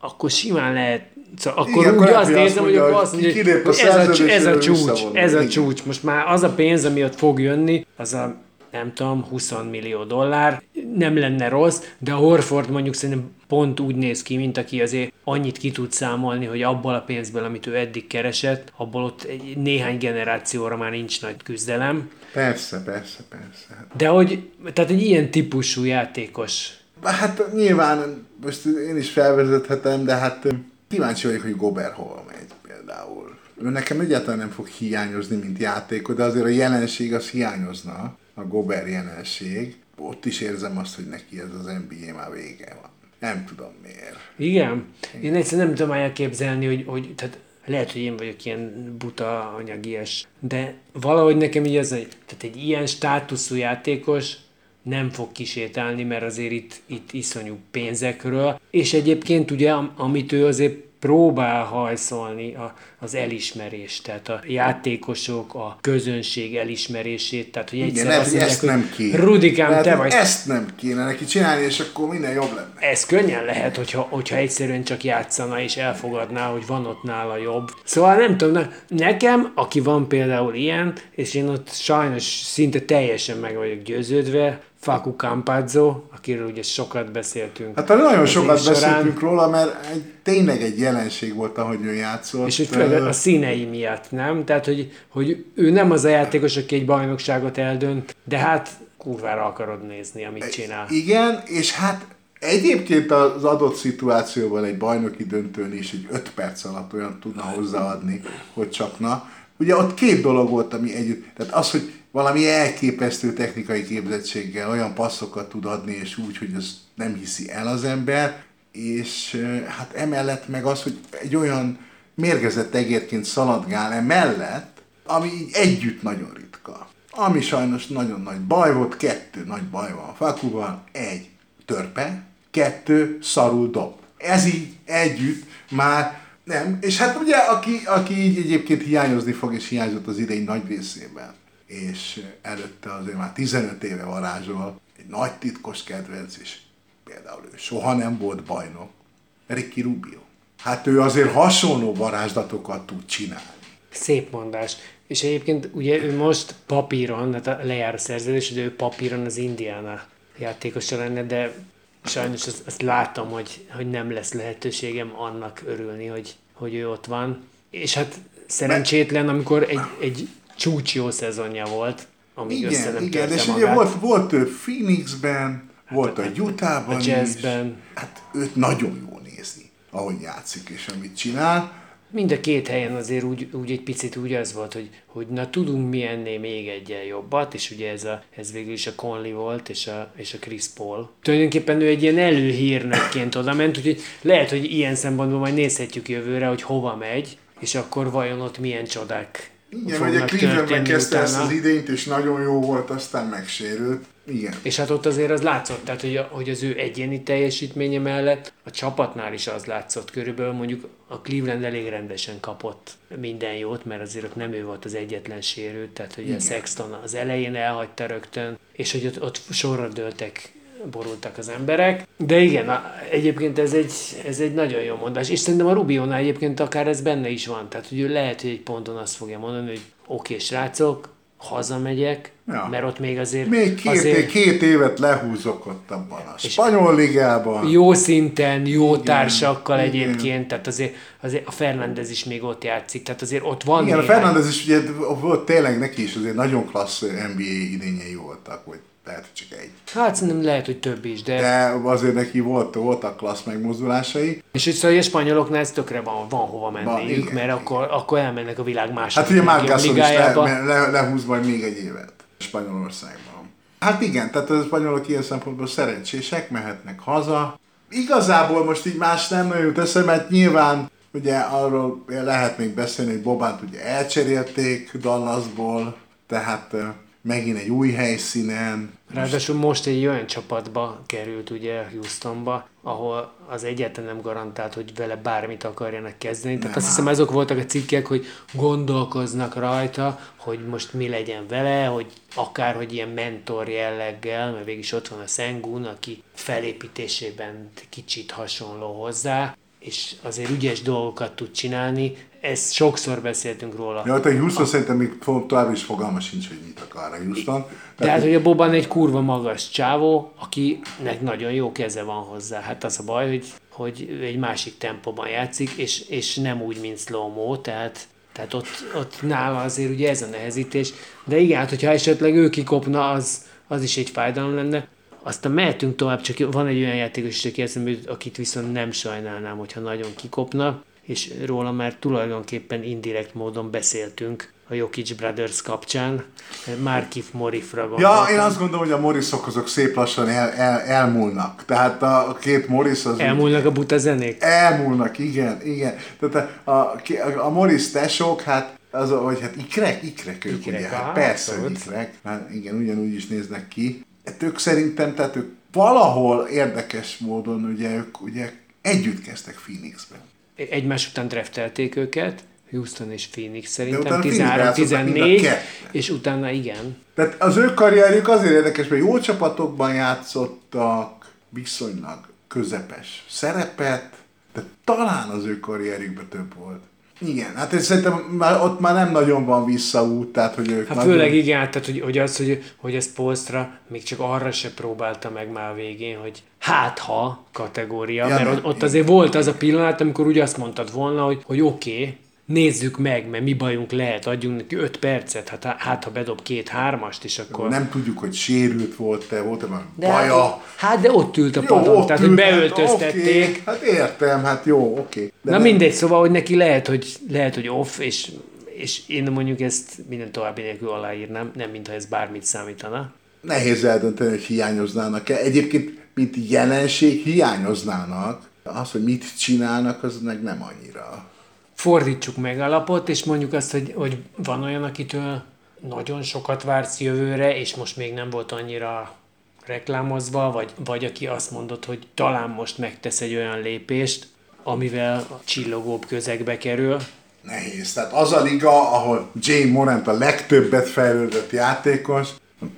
Speaker 1: akkor simán lehet, szóval akkor
Speaker 2: Igen,
Speaker 1: úgy azt érzem, hogy akkor azt mondja, hogy ez a, ez a csúcs, ez a csúcs. Most már az a pénz, ami ott fog jönni, az a nem tudom, 20 millió dollár, nem lenne rossz, de a Horford mondjuk szerintem pont úgy néz ki, mint aki azért annyit ki tud számolni, hogy abból a pénzből, amit ő eddig keresett, abból ott egy néhány generációra már nincs nagy küzdelem.
Speaker 2: persze, persze, persze.
Speaker 1: De hogy, tehát egy ilyen típusú játékos,
Speaker 2: Hát nyilván, most én is felvezethetem, de hát kíváncsi vagyok, hogy Gober hol megy például. Ő nekem egyáltalán nem fog hiányozni, mint játékos, de azért a jelenség az hiányozna, a Gober jelenség. Ott is érzem azt, hogy neki ez az NBA már vége van. Nem tudom miért.
Speaker 1: Igen. Én egyszerűen nem tudom elképzelni, hogy, hogy tehát lehet, hogy én vagyok ilyen buta anyagias, de valahogy nekem így az, hogy tehát egy ilyen státuszú játékos nem fog kisétálni, mert azért itt, itt iszonyú pénzekről, és egyébként ugye, am- amit ő azért próbál hajszolni a, az elismerést, tehát a játékosok, a közönség elismerését, tehát hogy
Speaker 2: Igen,
Speaker 1: egyszer
Speaker 2: lehet,
Speaker 1: azt mondják,
Speaker 2: ezt nem kéne.
Speaker 1: Rudikám,
Speaker 2: Lehet,
Speaker 1: te vagy
Speaker 2: Ezt nem kéne neki csinálni, és akkor minden jobb lenne.
Speaker 1: ez könnyen lehet, hogyha, hogyha egyszerűen csak játszana és elfogadná, hogy van ott nála jobb. Szóval nem tudom, ne- nekem, aki van például ilyen, és én ott sajnos szinte teljesen meg vagyok győződve, Faku Campazzo, akiről ugye sokat beszéltünk.
Speaker 2: Hát nagyon sokat
Speaker 1: során.
Speaker 2: beszéltünk róla, mert egy, tényleg egy jelenség volt, ahogy ő játszott.
Speaker 1: És hogy főleg a színei miatt, nem? Tehát, hogy, hogy ő nem az a játékos, aki egy bajnokságot eldönt, de hát kurvára akarod nézni, amit csinál.
Speaker 2: Igen, és hát egyébként az adott szituációban egy bajnoki döntőn is egy 5 perc alatt olyan tudna hozzáadni, hogy csak na. Ugye ott két dolog volt, ami együtt, tehát az, hogy valami elképesztő technikai képzettséggel olyan passzokat tud adni, és úgy, hogy az nem hiszi el az ember, és hát emellett meg az, hogy egy olyan mérgezett egérként szaladgál emellett, ami így együtt nagyon ritka. Ami sajnos nagyon nagy baj volt, kettő nagy baj van a Fakuval, egy törpe, kettő szarul dob. Ez így együtt már nem. És hát ugye, aki, aki így egyébként hiányozni fog, és hiányzott az idei nagy részében, és előtte azért már 15 éve varázsol, egy nagy titkos kedvenc, és például ő soha nem volt bajnok, Ricky Rubio. Hát ő azért hasonló varázslatokat tud csinálni.
Speaker 1: Szép mondás. És egyébként ugye ő most papíron, hát a lejár a szerződés, de ő papíron az Indiana játékosa lenne, de sajnos azt, azt látom, hogy, hogy nem lesz lehetőségem annak örülni, hogy, hogy ő ott van. És hát szerencsétlen, amikor egy, egy csúcs jó szezonja volt, amíg össze
Speaker 2: Igen,
Speaker 1: nem
Speaker 2: igen, és
Speaker 1: magát.
Speaker 2: ugye volt, volt ő Phoenixben, Volt a Utahban
Speaker 1: a
Speaker 2: is.
Speaker 1: jazzben.
Speaker 2: Hát őt nagyon jó nézni, ahogy játszik és amit csinál.
Speaker 1: Mind a két helyen azért úgy, úgy egy picit úgy az volt, hogy, hogy na tudunk mi ennél még egyen jobbat, és ugye ez, a, ez végül is a Conley volt, és a, és a Chris Paul. Tulajdonképpen ő egy ilyen előhírnökként oda ment, úgyhogy lehet, hogy ilyen szempontból majd nézhetjük jövőre, hogy hova megy, és akkor vajon ott milyen csodák
Speaker 2: Igen, hogy a Cleveland megkezdte ezt az idényt, és nagyon jó volt, aztán megsérült. Igen.
Speaker 1: És hát ott azért az látszott, tehát hogy, hogy az ő egyéni teljesítménye mellett a csapatnál is az látszott körülbelül, mondjuk a Cleveland elég rendesen kapott minden jót, mert azért ott nem ő volt az egyetlen sérült, tehát hogy a Sexton az elején elhagyta rögtön, és hogy ott, ott sorra dőltek borultak az emberek. De igen, a, egyébként ez egy, ez egy nagyon jó mondás. És szerintem a Rubionál egyébként akár ez benne is van. Tehát, hogy ő lehet, hogy egy ponton azt fogja mondani, hogy oké, okay, srácok, hazamegyek,
Speaker 2: Ja.
Speaker 1: mert ott még azért...
Speaker 2: Még két,
Speaker 1: azért
Speaker 2: két évet lehúzok ott abban a spanyol ligában.
Speaker 1: jó szinten, jó igen, társakkal
Speaker 2: igen.
Speaker 1: egyébként, tehát azért, azért a Fernandez is még ott játszik, tehát azért ott van
Speaker 2: Igen, a
Speaker 1: néhány-
Speaker 2: Fernandez is ugye volt tényleg neki is azért nagyon klassz NBA idényei voltak, vagy lehet, hogy csak egy.
Speaker 1: Hát szerintem lehet, hogy több is, de... de.
Speaker 2: Azért neki volt, voltak klassz megmozdulásai.
Speaker 1: És hogy szóval a spanyoloknál ez tökre van, van hova menniük, mert
Speaker 2: igen.
Speaker 1: akkor, akkor elmennek a világ második
Speaker 2: Hát ugye Gasol is le, le, le, lehúz majd még egy évet Spanyolországban. Hát igen, tehát a spanyolok ilyen szempontból szerencsések, mehetnek haza. Igazából most így más nem nagyon jut eszembe, mert nyilván ugye arról lehet még beszélni, hogy Bobánt ugye elcserélték Dallasból, tehát megint egy új helyszínen.
Speaker 1: Ráadásul most egy olyan csapatba került ugye Houstonba, ahol az egyáltalán nem garantált, hogy vele bármit akarjanak kezdeni. Tehát azt hiszem azok voltak a cikkek, hogy gondolkoznak rajta, hogy most mi legyen vele, hogy akár, hogy ilyen mentor jelleggel, mert végig is ott van a Sengun, aki felépítésében kicsit hasonló hozzá, és azért ügyes dolgokat tud csinálni. Ezt sokszor beszéltünk róla.
Speaker 2: Ja, a Houston szerintem még tovább is fogalma sincs, hogy mit akar a Houston.
Speaker 1: De hát, hogy a Boban egy kurva magas csávó, akinek nagyon jó keze van hozzá. Hát az a baj, hogy, hogy egy másik tempóban játszik, és, és nem úgy, mint slow tehát, tehát ott, ott nála azért ugye ez a nehezítés. De igen, hát hogyha esetleg ő kikopna, az, az is egy fájdalom lenne. Aztán mehetünk tovább, csak van egy olyan játékos is, aki eszembe akit viszont nem sajnálnám, hogyha nagyon kikopna, és róla már tulajdonképpen indirekt módon beszéltünk a Jokic Brothers kapcsán. Markif Morifra
Speaker 2: Ja,
Speaker 1: gondoltam.
Speaker 2: én azt gondolom, hogy a Morrisok azok szép lassan el, el, elmúlnak. Tehát a, két Morris az...
Speaker 1: Elmúlnak a buta zenék?
Speaker 2: Elmúlnak, igen, igen. Tehát a, a, a Morris tesók, hát az, hogy hát ikrek, ikrek ők,
Speaker 1: Ikrek,
Speaker 2: ugye, hát persze,
Speaker 1: abszolút.
Speaker 2: ikrek. Hát igen, ugyanúgy is néznek ki. Hát ők szerintem, tehát ők valahol érdekes módon, ugye ők ugye együtt kezdtek Phoenixben.
Speaker 1: Egymás után draftelték őket, Houston és Phoenix szerintem,
Speaker 2: utána Phoenixbe játszottak mind a
Speaker 1: 13-14,
Speaker 2: ketten.
Speaker 1: és utána igen.
Speaker 2: Tehát az ő karrierjük azért érdekes, mert jó csapatokban játszottak viszonylag közepes szerepet, de talán az ő karrierjükben több volt. Igen, hát én szerintem már, ott már nem nagyon van visszaút, tehát hogy ők
Speaker 1: Hát
Speaker 2: nagyon...
Speaker 1: főleg igen, tehát hogy, hogy az, hogy, hogy ez Polstra még csak arra se próbálta meg már a végén, hogy hát ha kategória,
Speaker 2: Ja,
Speaker 1: mert
Speaker 2: nem,
Speaker 1: ott, azért volt az a pillanat, amikor úgy azt mondtad volna, hogy, hogy oké, okay, nézzük meg, mert mi bajunk lehet, adjunk neki 5 percet, hát, hát ha bedob két-hármast, és akkor...
Speaker 2: Nem tudjuk, hogy sérült volt-e, volt-e már
Speaker 1: de
Speaker 2: baja.
Speaker 1: hát, hát, de ott ült a padon, tehát hogy
Speaker 2: hát
Speaker 1: beöltöztették.
Speaker 2: oké, Hát értem, hát jó, oké. De
Speaker 1: Na
Speaker 2: nem-
Speaker 1: mindegy, szóval, hogy neki lehet, hogy, lehet, hogy off, és, és én mondjuk ezt minden további nélkül aláírnám, nem mintha ez bármit számítana.
Speaker 2: Nehéz eldönteni, hogy hiányoznának-e. Egyébként, mint jelenség hiányoznának. Az, hogy mit csinálnak, az meg nem annyira.
Speaker 1: Fordítsuk meg a lapot, és mondjuk azt, hogy, hogy van olyan, akitől nagyon sokat vársz jövőre, és most még nem volt annyira reklámozva, vagy, vagy aki azt mondott, hogy talán most megtesz egy olyan lépést, amivel a csillogóbb közegbe kerül.
Speaker 2: Nehéz. Tehát az a liga, ahol Jane Morant a legtöbbet fejlődött játékos,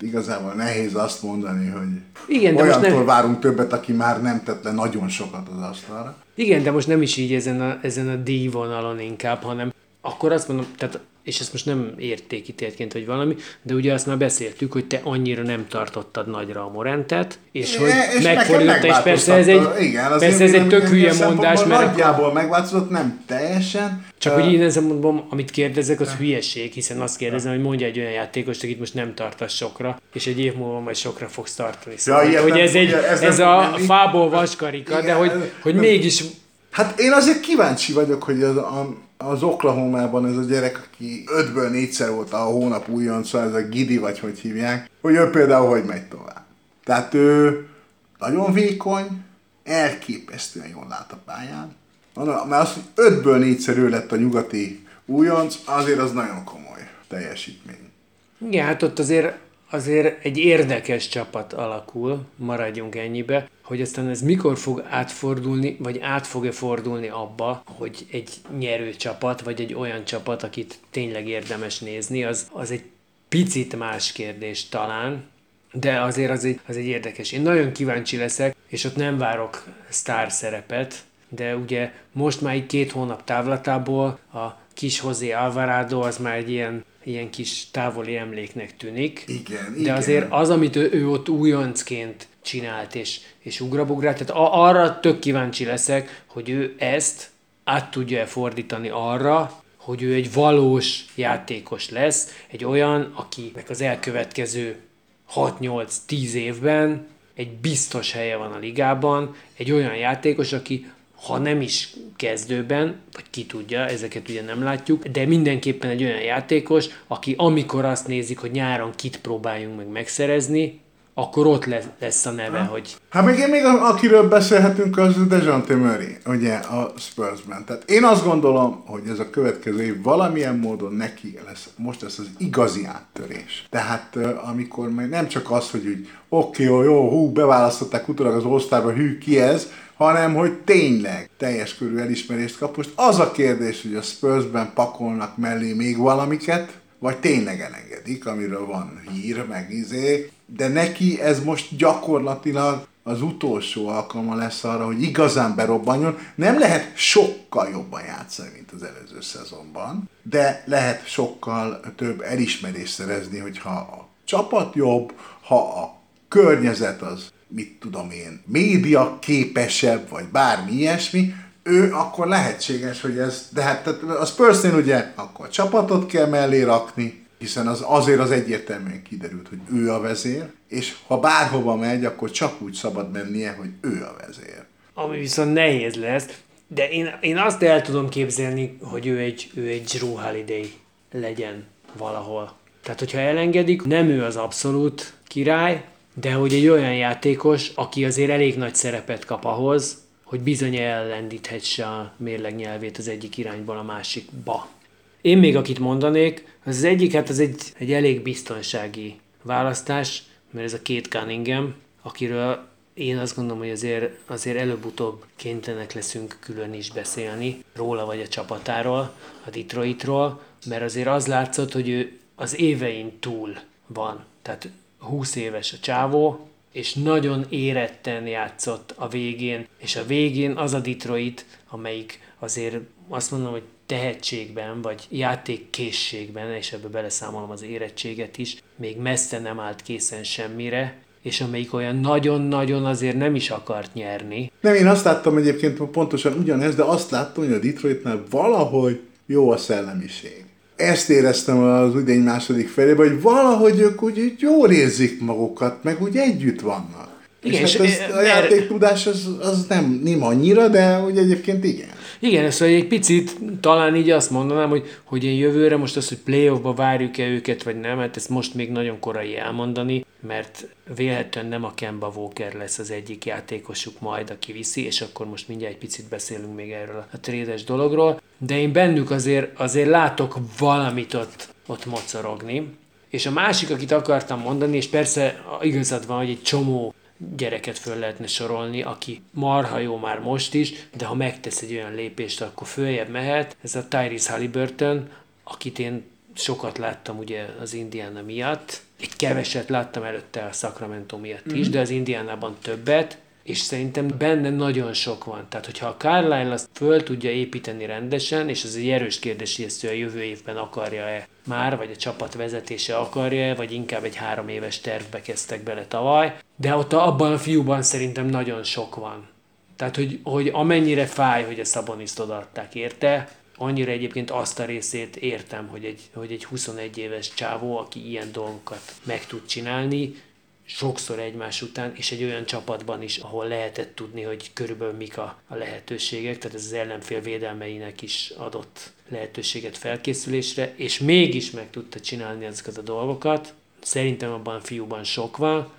Speaker 2: igazából nehéz azt mondani, hogy
Speaker 1: Igen, de most
Speaker 2: olyantól
Speaker 1: nem-
Speaker 2: várunk többet, aki már nem tett le nagyon sokat az asztalra.
Speaker 1: Igen, de most nem is így ezen a, ezen a díjvonalon inkább, hanem akkor azt mondom, tehát és ezt most nem értékítéltként vagy valami, de ugye azt már beszéltük, hogy te annyira nem tartottad nagyra a Morentet, és hogy
Speaker 2: és
Speaker 1: megfordította, és persze ez egy,
Speaker 2: igen,
Speaker 1: persze ez egy tök hülye mondás, mert
Speaker 2: Nagyjából megváltozott, nem teljesen.
Speaker 1: csak
Speaker 2: Ö,
Speaker 1: hogy én ezen mondom, amit kérdezek, az hülyeség, hiszen azt kérdezem, hogy mondja egy olyan játékost, akit most nem tartasz sokra, és egy év múlva majd sokra fogsz tartani. Szóval,
Speaker 2: ilyet
Speaker 1: hogy
Speaker 2: nem
Speaker 1: ez, egy,
Speaker 2: fogja- ez
Speaker 1: ez,
Speaker 2: nem
Speaker 1: a
Speaker 2: menni.
Speaker 1: fából vaskarika, de
Speaker 2: Igen,
Speaker 1: hogy,
Speaker 2: ez-
Speaker 1: hogy
Speaker 2: nem-
Speaker 1: mégis
Speaker 2: Hát én azért kíváncsi vagyok, hogy az, a, az Oklahoma-ban ez a gyerek, aki ötből négyszer volt a hónap újonca, ez a Gidi, vagy hogy hívják, hogy ő például hogy megy tovább. Tehát ő nagyon vékony, elképesztően jól lát a pályán. Mert az, hogy ötből négyszer ő lett a nyugati újonc, azért az nagyon komoly teljesítmény.
Speaker 1: Igen, hát ott azért, azért egy érdekes csapat alakul, maradjunk ennyibe, hogy aztán ez mikor fog átfordulni, vagy át fog-e fordulni abba, hogy egy nyerő csapat, vagy egy olyan csapat, akit tényleg érdemes nézni, az, az egy picit más kérdés talán, de azért az egy, az egy érdekes. Én nagyon kíváncsi leszek, és ott nem várok sztár szerepet, de ugye most már egy két hónap távlatából a kis José Alvarado az már egy ilyen, ilyen kis távoli emléknek tűnik.
Speaker 2: Igen,
Speaker 1: De
Speaker 2: igen.
Speaker 1: azért az, amit ő, ő ott újoncként csinált és, és ugrabugrált, tehát arra tök kíváncsi leszek, hogy ő ezt át tudja-e fordítani arra, hogy ő egy valós játékos lesz, egy olyan, akinek az elkövetkező 6-8-10 évben egy biztos helye van a ligában, egy olyan játékos, aki ha nem is kezdőben, vagy ki tudja, ezeket ugye nem látjuk, de mindenképpen egy olyan játékos, aki amikor azt nézik, hogy nyáron kit próbáljunk meg megszerezni, akkor ott lesz, a neve, hogy
Speaker 2: Hát még én még a- akiről beszélhetünk, az Dejounte Murray, ugye a Spursben. Tehát én azt gondolom, hogy ez a következő év valamilyen módon neki lesz, most lesz az igazi áttörés. Tehát amikor meg nem csak az, hogy úgy oké, jó, jó, hú, beválasztották utólag az osztályba, hű, ki ez, hanem hogy tényleg teljes körű elismerést kap. Most az a kérdés, hogy a Spursben pakolnak mellé még valamiket, vagy tényleg elengedik, amiről van hír, meg izé, de neki ez most gyakorlatilag az utolsó alkalma lesz arra, hogy igazán berobbanjon. Nem lehet sokkal jobban játszani, mint az előző szezonban, de lehet sokkal több elismerést szerezni, hogyha a csapat jobb, ha a környezet az, mit tudom én, média képesebb, vagy bármi ilyesmi, ő akkor lehetséges, hogy ez, de hát a Spursnél ugye akkor csapatot kell mellé rakni, hiszen az azért az egyértelműen kiderült, hogy ő a vezér, és ha bárhova megy, akkor csak úgy szabad mennie, hogy ő a vezér.
Speaker 1: ami viszont nehéz lesz, de én, én azt el tudom képzelni, hogy ő egy, ő egy Drew Holiday legyen valahol. Tehát, hogyha elengedik, nem ő az abszolút király, de hogy egy olyan játékos, aki azért elég nagy szerepet kap ahhoz, hogy bizony ellendíthetse a mérleg nyelvét az egyik irányból a másikba. Én még akit mondanék, az, az egyik, hát az egy, egy elég biztonsági választás, mert ez a két Cunningham, akiről én azt gondolom, hogy azért, azért előbb-utóbb kénytelenek leszünk külön is beszélni róla vagy a csapatáról, a Detroitról, mert azért az látszott, hogy ő az évein túl van. Tehát 20 éves a csávó, és nagyon éretten játszott a végén, és a végén az a Detroit, amelyik azért azt mondom, hogy tehetségben, vagy játékkészségben, és ebbe beleszámolom az érettséget is, még messze nem állt készen semmire, és amelyik olyan nagyon-nagyon azért nem is akart nyerni.
Speaker 2: Nem, én azt láttam egyébként pontosan ugyanez, de azt láttam, hogy a Detroitnál valahogy jó a szellemiség. Ezt éreztem az idény második felében, hogy valahogy ők úgy, úgy jól érzik magukat, meg úgy együtt vannak.
Speaker 1: Igen,
Speaker 2: és,
Speaker 1: és,
Speaker 2: hát ez,
Speaker 1: eh,
Speaker 2: a játéktudás az, az nem, nem annyira, de úgy egyébként igen.
Speaker 1: Igen, szóval egy picit talán így azt mondanám, hogy, hogy én jövőre most az, hogy playoffba várjuk-e őket, vagy nem, hát ezt most még nagyon korai elmondani, mert vélhetően nem a Kemba Walker lesz az egyik játékosuk majd, aki viszi, és akkor most mindjárt egy picit beszélünk még erről a trédes dologról, de én bennük azért, azért látok valamit ott, ott mocorogni. És a másik, akit akartam mondani, és persze igazad van, hogy egy csomó gyereket föl lehetne sorolni, aki marha jó már most is, de ha megtesz egy olyan lépést, akkor följebb mehet. Ez a Tyrese Halliburton, akit én sokat láttam ugye az Indiana miatt. Egy keveset láttam előtte a Sacramento miatt is, de az Indiánában többet, és szerintem benne nagyon sok van. Tehát, hogyha a Carlisle azt föl tudja építeni rendesen, és ez egy erős kérdés, hogy ezt ő a jövő évben akarja-e már, vagy a csapat vezetése akarja-e, vagy inkább egy három éves tervbe kezdtek bele tavaly, de ott abban a fiúban szerintem nagyon sok van. Tehát, hogy, hogy amennyire fáj, hogy a Szaboniszt odaadták érte, annyira egyébként azt a részét értem, hogy egy, hogy egy 21 éves csávó, aki ilyen dolgokat meg tud csinálni, sokszor egymás után, és egy olyan csapatban is, ahol lehetett tudni, hogy körülbelül mik a, a lehetőségek, tehát ez az ellenfél védelmeinek is adott lehetőséget felkészülésre, és mégis meg tudta csinálni ezeket a dolgokat. Szerintem abban a fiúban sok van.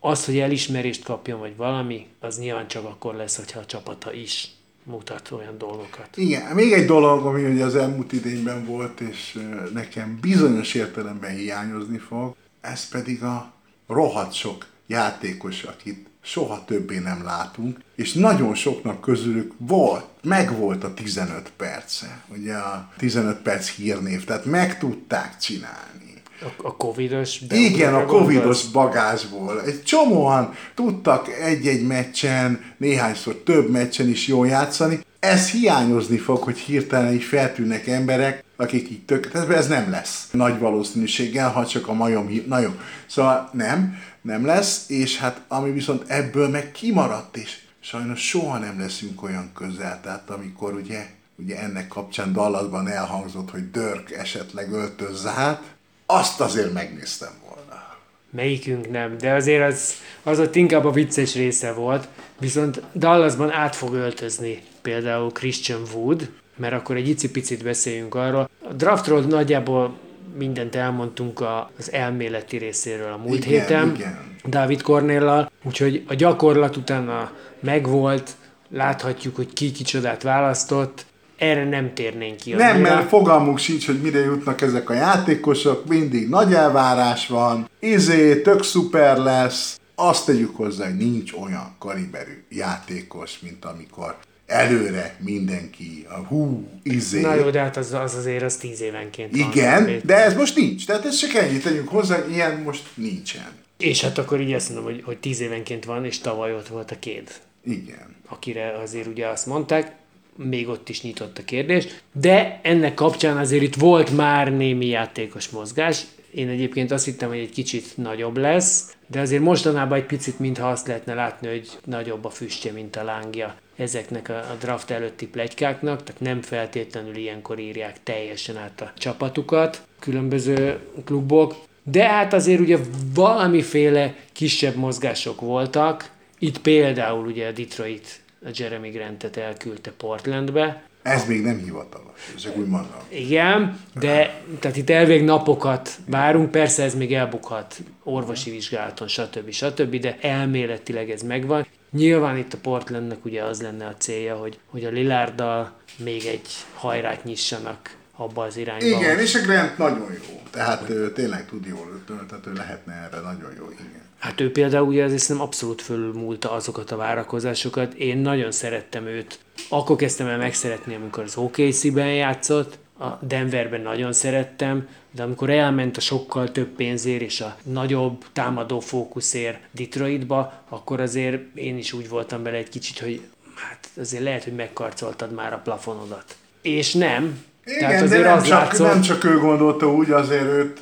Speaker 1: Az, hogy elismerést kapjon, vagy valami, az nyilván csak akkor lesz, hogyha a csapata is mutat olyan dolgokat.
Speaker 2: Igen, még egy dolog, ami ugye az elmúlt idényben volt, és nekem bizonyos értelemben hiányozni fog, ez pedig a rohadt sok játékos, akit soha többé nem látunk, és nagyon soknak közülük volt, megvolt a 15 perce, ugye a 15 perc hírnév, tehát meg tudták csinálni.
Speaker 1: A, a covidos
Speaker 2: Igen, a covidos bagázsból. Egy csomóan tudtak egy-egy meccsen, néhányszor több meccsen is jól játszani. Ez hiányozni fog, hogy hirtelen így feltűnnek emberek, akik így tök, ez nem lesz nagy valószínűséggel, ha csak a majom, na jó. Szóval nem, nem lesz, és hát ami viszont ebből meg kimaradt, és sajnos soha nem leszünk olyan közel, tehát amikor ugye, ugye ennek kapcsán Dallasban elhangzott, hogy Dörk esetleg öltözze hát, azt azért megnéztem volna.
Speaker 1: Melyikünk nem, de azért az, az ott inkább a vicces része volt, viszont Dallasban át fog öltözni például Christian Wood, mert akkor egy icipicit beszéljünk arról. A draftról nagyjából mindent elmondtunk az elméleti részéről a múlt
Speaker 2: igen,
Speaker 1: héten,
Speaker 2: igen.
Speaker 1: Dávid Kornéllal, úgyhogy a gyakorlat utána megvolt, láthatjuk, hogy ki kicsodát választott, erre nem térnénk ki.
Speaker 2: Nem, mert fogalmuk sincs, hogy mire jutnak ezek a játékosok, mindig nagy elvárás van, izé, tök szuper lesz, azt tegyük hozzá, hogy nincs olyan kaliberű játékos, mint amikor előre mindenki, a hú, izé.
Speaker 1: Na jó, de hát az, az azért az tíz évenként van.
Speaker 2: Igen, de ez most nincs. Tehát ez csak ennyit tegyünk hozzá, ilyen most nincsen.
Speaker 1: És hát akkor így azt mondom, hogy, hogy tíz évenként van, és tavaly ott volt a két,
Speaker 2: Igen.
Speaker 1: akire azért ugye azt mondták, még ott is nyitott a kérdés, de ennek kapcsán azért itt volt már némi játékos mozgás. Én egyébként azt hittem, hogy egy kicsit nagyobb lesz, de azért mostanában egy picit, mintha azt lehetne látni, hogy nagyobb a füstje, mint a lángja ezeknek a, draft előtti plegykáknak, tehát nem feltétlenül ilyenkor írják teljesen át a csapatukat, különböző klubok, de hát azért ugye valamiféle kisebb mozgások voltak, itt például ugye a Detroit a Jeremy Grantet elküldte Portlandbe,
Speaker 2: Ez még nem hivatalos, csak úgy mondom.
Speaker 1: igen, de tehát itt elvég napokat várunk, persze ez még elbukhat orvosi vizsgálaton, stb. stb., de elméletileg ez megvan. Nyilván itt a Portlandnek ugye az lenne a célja, hogy, hogy a Lillarddal még egy hajrát nyissanak abba az irányba.
Speaker 2: Igen, és a Grant nagyon jó. Tehát ő tényleg tud jól, tehát ő lehetne erre nagyon jó, igen.
Speaker 1: Hát ő például ugye azért szerintem abszolút fölmúlta azokat a várakozásokat. Én nagyon szerettem őt. Akkor kezdtem el megszeretni, amikor az OKC-ben játszott, a Denverben nagyon szerettem, de amikor elment a sokkal több pénzért és a nagyobb támadó fókuszért Detroitba, akkor azért én is úgy voltam bele egy kicsit, hogy hát azért lehet, hogy megkarcoltad már a plafonodat. És nem.
Speaker 2: Igen, de nem csak, nem csak ő gondolta úgy, azért őt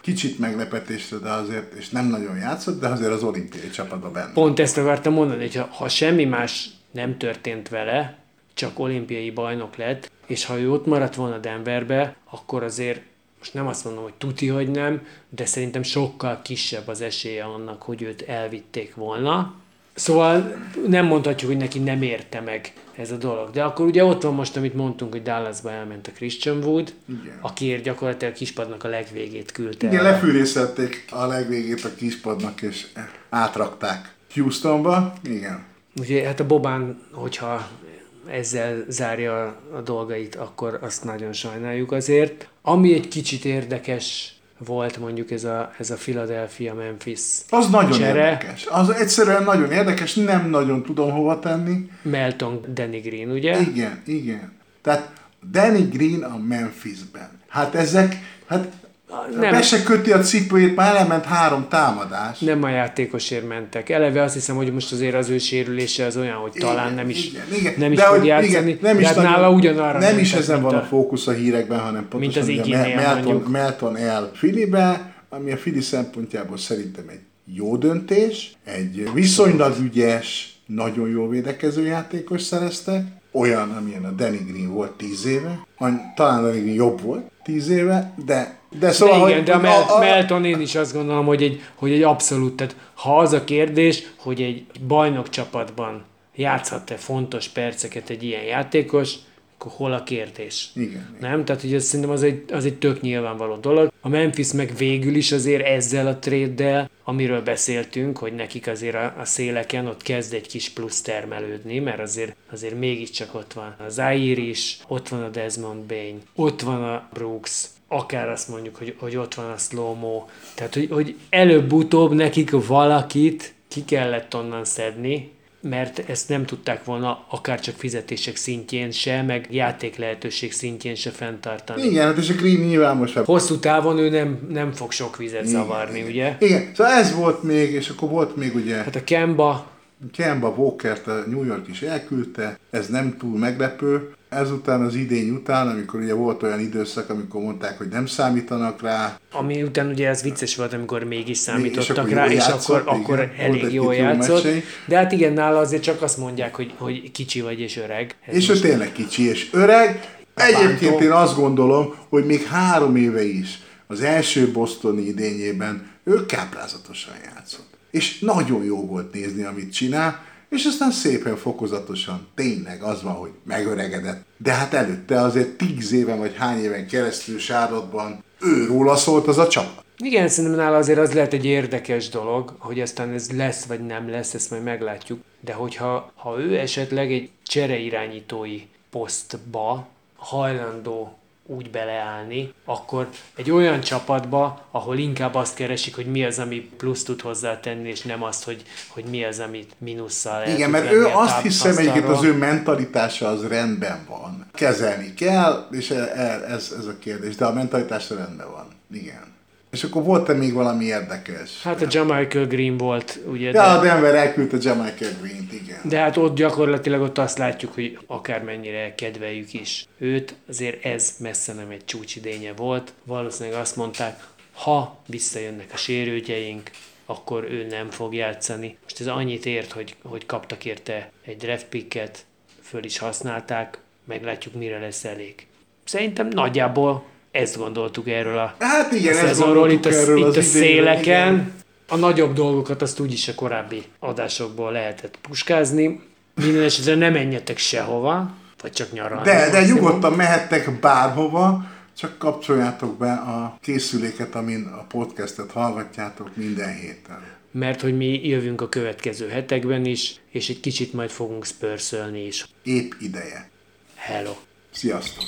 Speaker 2: kicsit meglepetésre, de azért, és nem nagyon játszott, de azért az olimpiai csapatban benne.
Speaker 1: Pont ezt akartam mondani, hogy ha, ha semmi más nem történt vele, csak olimpiai bajnok lett, és ha ő ott maradt volna Denverbe, akkor azért most nem azt mondom, hogy tuti, hogy nem, de szerintem sokkal kisebb az esélye annak, hogy őt elvitték volna. Szóval nem mondhatjuk, hogy neki nem érte meg ez a dolog. De akkor ugye ott van most, amit mondtunk, hogy Dallasba elment a Christian Wood,
Speaker 2: Igen.
Speaker 1: akiért gyakorlatilag a kispadnak a legvégét küldte.
Speaker 2: Igen, lefűrészették a legvégét a kispadnak, és átrakták Houstonba. Igen.
Speaker 1: Ugye hát a Bobán, hogyha ezzel zárja a dolgait, akkor azt nagyon sajnáljuk azért. Ami egy kicsit érdekes volt mondjuk ez a, ez a Philadelphia-Memphis
Speaker 2: Az nagyon
Speaker 1: csere.
Speaker 2: érdekes. Az egyszerűen nagyon érdekes, nem nagyon tudom hova tenni.
Speaker 1: Melton Danny Green, ugye?
Speaker 2: Igen, igen. Tehát Danny Green a Memphisben. Hát ezek, hát
Speaker 1: Nem,
Speaker 2: Be se köti a cipőjét, már elment három támadás.
Speaker 1: nem a játékosért mentek. Eleve azt hiszem, hogy most azért az ő sérülése az olyan, hogy talán
Speaker 2: Igen,
Speaker 1: nem is,
Speaker 2: igen, igen.
Speaker 1: nem is
Speaker 2: De
Speaker 1: fog játszani.
Speaker 2: Igen, nem is
Speaker 1: hát nála ugyanarra
Speaker 2: Nem is ezen
Speaker 1: mint
Speaker 2: van a fókusz a hírekben, hanem pontosan
Speaker 1: az
Speaker 2: ugye Melton. Melton el Filibe, ami a Fili szempontjából szerintem egy jó döntés, egy viszonylag ügyes, nagyon jó védekező játékos szerezte, olyan, amilyen a Danny Green volt 10 éve, talán Danny Green jobb volt 10 éve, de de szóval,
Speaker 1: de igen,
Speaker 2: hogy,
Speaker 1: de a, Mel- Melton én is azt gondolom, hogy egy, hogy egy abszolút, tehát ha az a kérdés, hogy egy bajnok csapatban játszhat-e fontos perceket egy ilyen játékos, akkor hol a kérdés?
Speaker 2: Igen.
Speaker 1: Nem? Tehát, hogy ez szerintem az egy, az egy tök nyilvánvaló dolog. A Memphis meg végül is azért ezzel a tréddel, amiről beszéltünk, hogy nekik azért a, a széleken ott kezd egy kis plusz termelődni, mert azért, azért mégiscsak ott van az Zaire is, ott van a Desmond Bain, ott van a Brooks, akár azt mondjuk, hogy, hogy ott van a slow Tehát, hogy, hogy előbb-utóbb nekik valakit ki kellett onnan szedni, mert ezt nem tudták volna akár csak fizetések szintjén se, meg játék lehetőség szintjén se fenntartani.
Speaker 2: Igen, hát és a Green nyilván most már
Speaker 1: Hosszú távon ő nem, nem fog sok vizet zavarni, ugye?
Speaker 2: Igen, szóval ez volt még, és akkor volt még ugye
Speaker 1: Hát a Kemba,
Speaker 2: Kemba Walkert a New York is elküldte, ez nem túl meglepő. Ezután az idény után, amikor ugye volt olyan időszak, amikor mondták, hogy nem számítanak rá,
Speaker 1: ami után ugye ez vicces volt, amikor mégis
Speaker 2: és
Speaker 1: számítottak
Speaker 2: akkor
Speaker 1: rá, és
Speaker 2: játszott,
Speaker 1: akkor, akkor
Speaker 2: igen. Volt
Speaker 1: elég jól játszott.
Speaker 2: meccsei.
Speaker 1: De hát igen, nála azért csak azt mondják, hogy, hogy kicsi vagy és öreg. Ez
Speaker 2: és ő tényleg kicsi és öreg. Egyébként
Speaker 1: Bántó.
Speaker 2: én azt gondolom, hogy még három éve is az első bostoni idényében ő káprázatosan játszott. És nagyon jó volt nézni, amit csinál, és aztán szépen fokozatosan tényleg az van, hogy megöregedett. De hát előtte azért tíz éven vagy hány éven keresztül sárodban őróla szólt az a csapat.
Speaker 1: Igen, szerintem nála azért az lehet egy érdekes dolog, hogy aztán ez lesz vagy nem lesz, ezt majd meglátjuk. De hogyha ha ő esetleg egy csereirányítói posztba hajlandó úgy beleállni, akkor egy olyan csapatba, ahol inkább azt keresik, hogy mi az, ami plusz tud hozzátenni, és nem azt, hogy, hogy mi az, amit minusszal el
Speaker 2: Igen, mert ő azt hiszem egyébként az ő mentalitása az rendben van. Kezelni kell, és e- e- ez, ez a kérdés. De a mentalitása rendben van. Igen. És akkor volt-e még valami érdekes?
Speaker 1: Hát a Jamaica Green volt, ugye,
Speaker 2: Ja, a
Speaker 1: de,
Speaker 2: Denver elküldte Jamaica Green-t, igen.
Speaker 1: de hát ott gyakorlatilag ott azt látjuk, hogy akármennyire kedveljük is őt, azért ez messze nem egy csúcsidénye volt. Valószínűleg azt mondták, ha visszajönnek a sérültjeink, akkor ő nem fog játszani. Most ez annyit ért, hogy, hogy kaptak érte egy draft picket, föl is használták, meglátjuk mire lesz elég. Szerintem nagyjából ezt gondoltuk erről a
Speaker 2: Hát igen, ezt
Speaker 1: szezonról itt a,
Speaker 2: erről
Speaker 1: itt a
Speaker 2: az idényről,
Speaker 1: széleken.
Speaker 2: igen.
Speaker 1: A nagyobb dolgokat azt úgyis a korábbi adásokból lehetett puskázni. Minden esetre nem menjetek sehova, vagy csak nyaralni.
Speaker 2: De, de nyugodtan mehettek bárhova, csak kapcsoljátok be a készüléket, amin a podcastet hallgatjátok minden héten.
Speaker 1: Mert hogy mi jövünk a következő hetekben is, és egy kicsit majd fogunk spörszölni is.
Speaker 2: Épp ideje.
Speaker 1: Hello!
Speaker 2: Sziasztok!